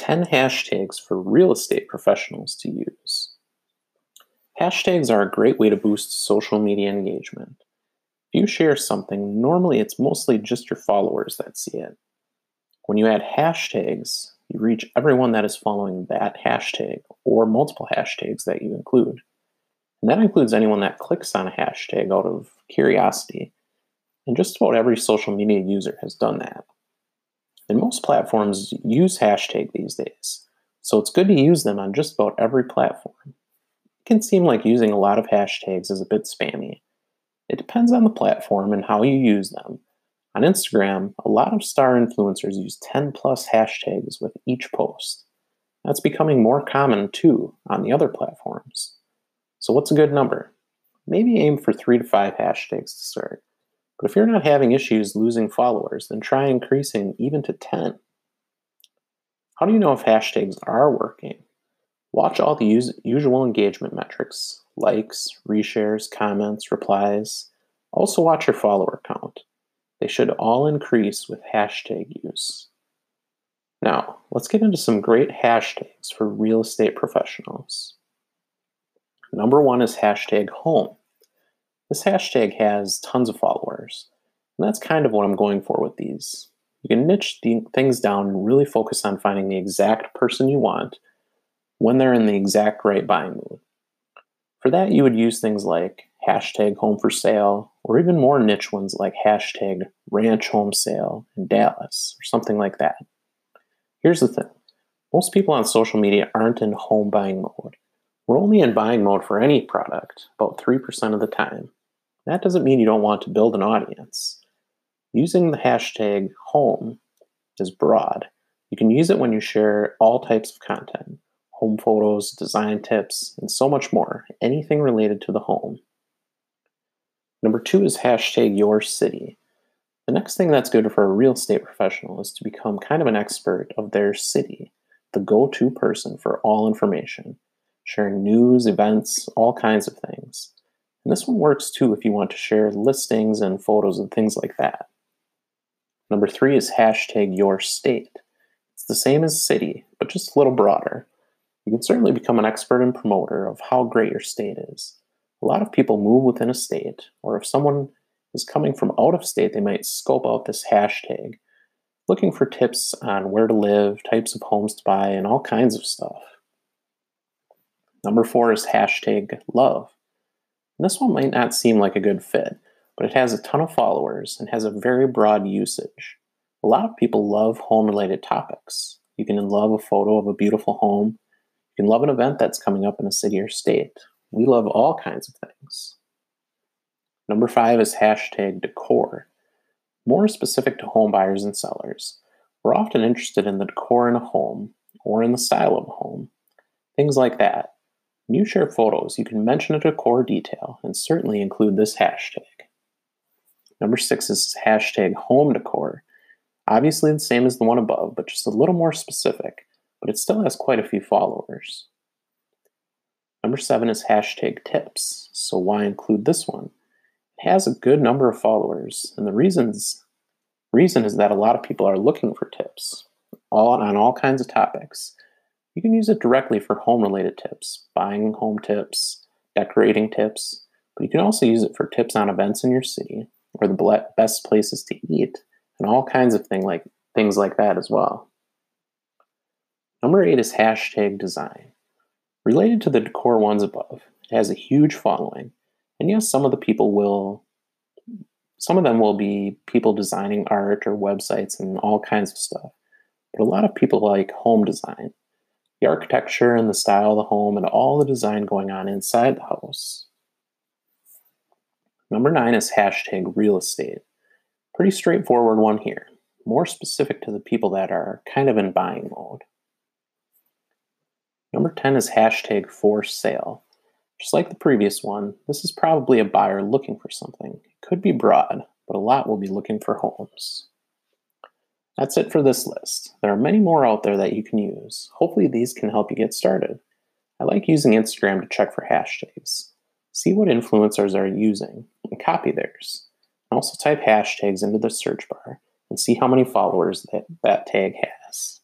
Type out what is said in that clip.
10 hashtags for real estate professionals to use. Hashtags are a great way to boost social media engagement. If you share something, normally it's mostly just your followers that see it. When you add hashtags, you reach everyone that is following that hashtag or multiple hashtags that you include. And that includes anyone that clicks on a hashtag out of curiosity. And just about every social media user has done that. And most platforms use hashtag these days, so it's good to use them on just about every platform. It can seem like using a lot of hashtags is a bit spammy. It depends on the platform and how you use them. On Instagram, a lot of star influencers use 10 plus hashtags with each post. That's becoming more common too on the other platforms. So, what's a good number? Maybe aim for three to five hashtags to start. But if you're not having issues losing followers, then try increasing even to 10. How do you know if hashtags are working? Watch all the us- usual engagement metrics likes, reshares, comments, replies. Also, watch your follower count. They should all increase with hashtag use. Now, let's get into some great hashtags for real estate professionals. Number one is hashtag home. This hashtag has tons of followers, and that's kind of what I'm going for with these. You can niche the things down and really focus on finding the exact person you want when they're in the exact right buying mood. For that, you would use things like hashtag home for sale, or even more niche ones like hashtag ranch home sale in Dallas, or something like that. Here's the thing most people on social media aren't in home buying mode. We're only in buying mode for any product about 3% of the time. That doesn't mean you don't want to build an audience. Using the hashtag home is broad. You can use it when you share all types of content home photos, design tips, and so much more, anything related to the home. Number two is hashtag your city. The next thing that's good for a real estate professional is to become kind of an expert of their city, the go to person for all information, sharing news, events, all kinds of things. And this one works too if you want to share listings and photos and things like that. Number three is hashtag your state. It's the same as city, but just a little broader. You can certainly become an expert and promoter of how great your state is. A lot of people move within a state, or if someone is coming from out of state, they might scope out this hashtag, looking for tips on where to live, types of homes to buy, and all kinds of stuff. Number four is hashtag love. This one might not seem like a good fit, but it has a ton of followers and has a very broad usage. A lot of people love home related topics. You can love a photo of a beautiful home. You can love an event that's coming up in a city or state. We love all kinds of things. Number five is hashtag decor. More specific to home buyers and sellers. We're often interested in the decor in a home or in the style of a home. Things like that. When you share photos, you can mention it a decor detail and certainly include this hashtag. Number six is hashtag home decor. Obviously the same as the one above, but just a little more specific, but it still has quite a few followers. Number seven is hashtag tips. So why include this one? It has a good number of followers, and the reasons reason is that a lot of people are looking for tips, all on all kinds of topics. You can use it directly for home related tips, buying home tips, decorating tips, but you can also use it for tips on events in your city or the best places to eat and all kinds of thing like, things like that as well. Number eight is hashtag design. Related to the decor ones above, it has a huge following. And yes, some of the people will, some of them will be people designing art or websites and all kinds of stuff. But a lot of people like home design the architecture and the style of the home, and all the design going on inside the house. Number nine is hashtag real estate. Pretty straightforward one here, more specific to the people that are kind of in buying mode. Number 10 is hashtag for sale. Just like the previous one, this is probably a buyer looking for something. It could be broad, but a lot will be looking for homes. That's it for this list. There are many more out there that you can use. Hopefully, these can help you get started. I like using Instagram to check for hashtags. See what influencers are using and copy theirs. And also type hashtags into the search bar and see how many followers that, that tag has.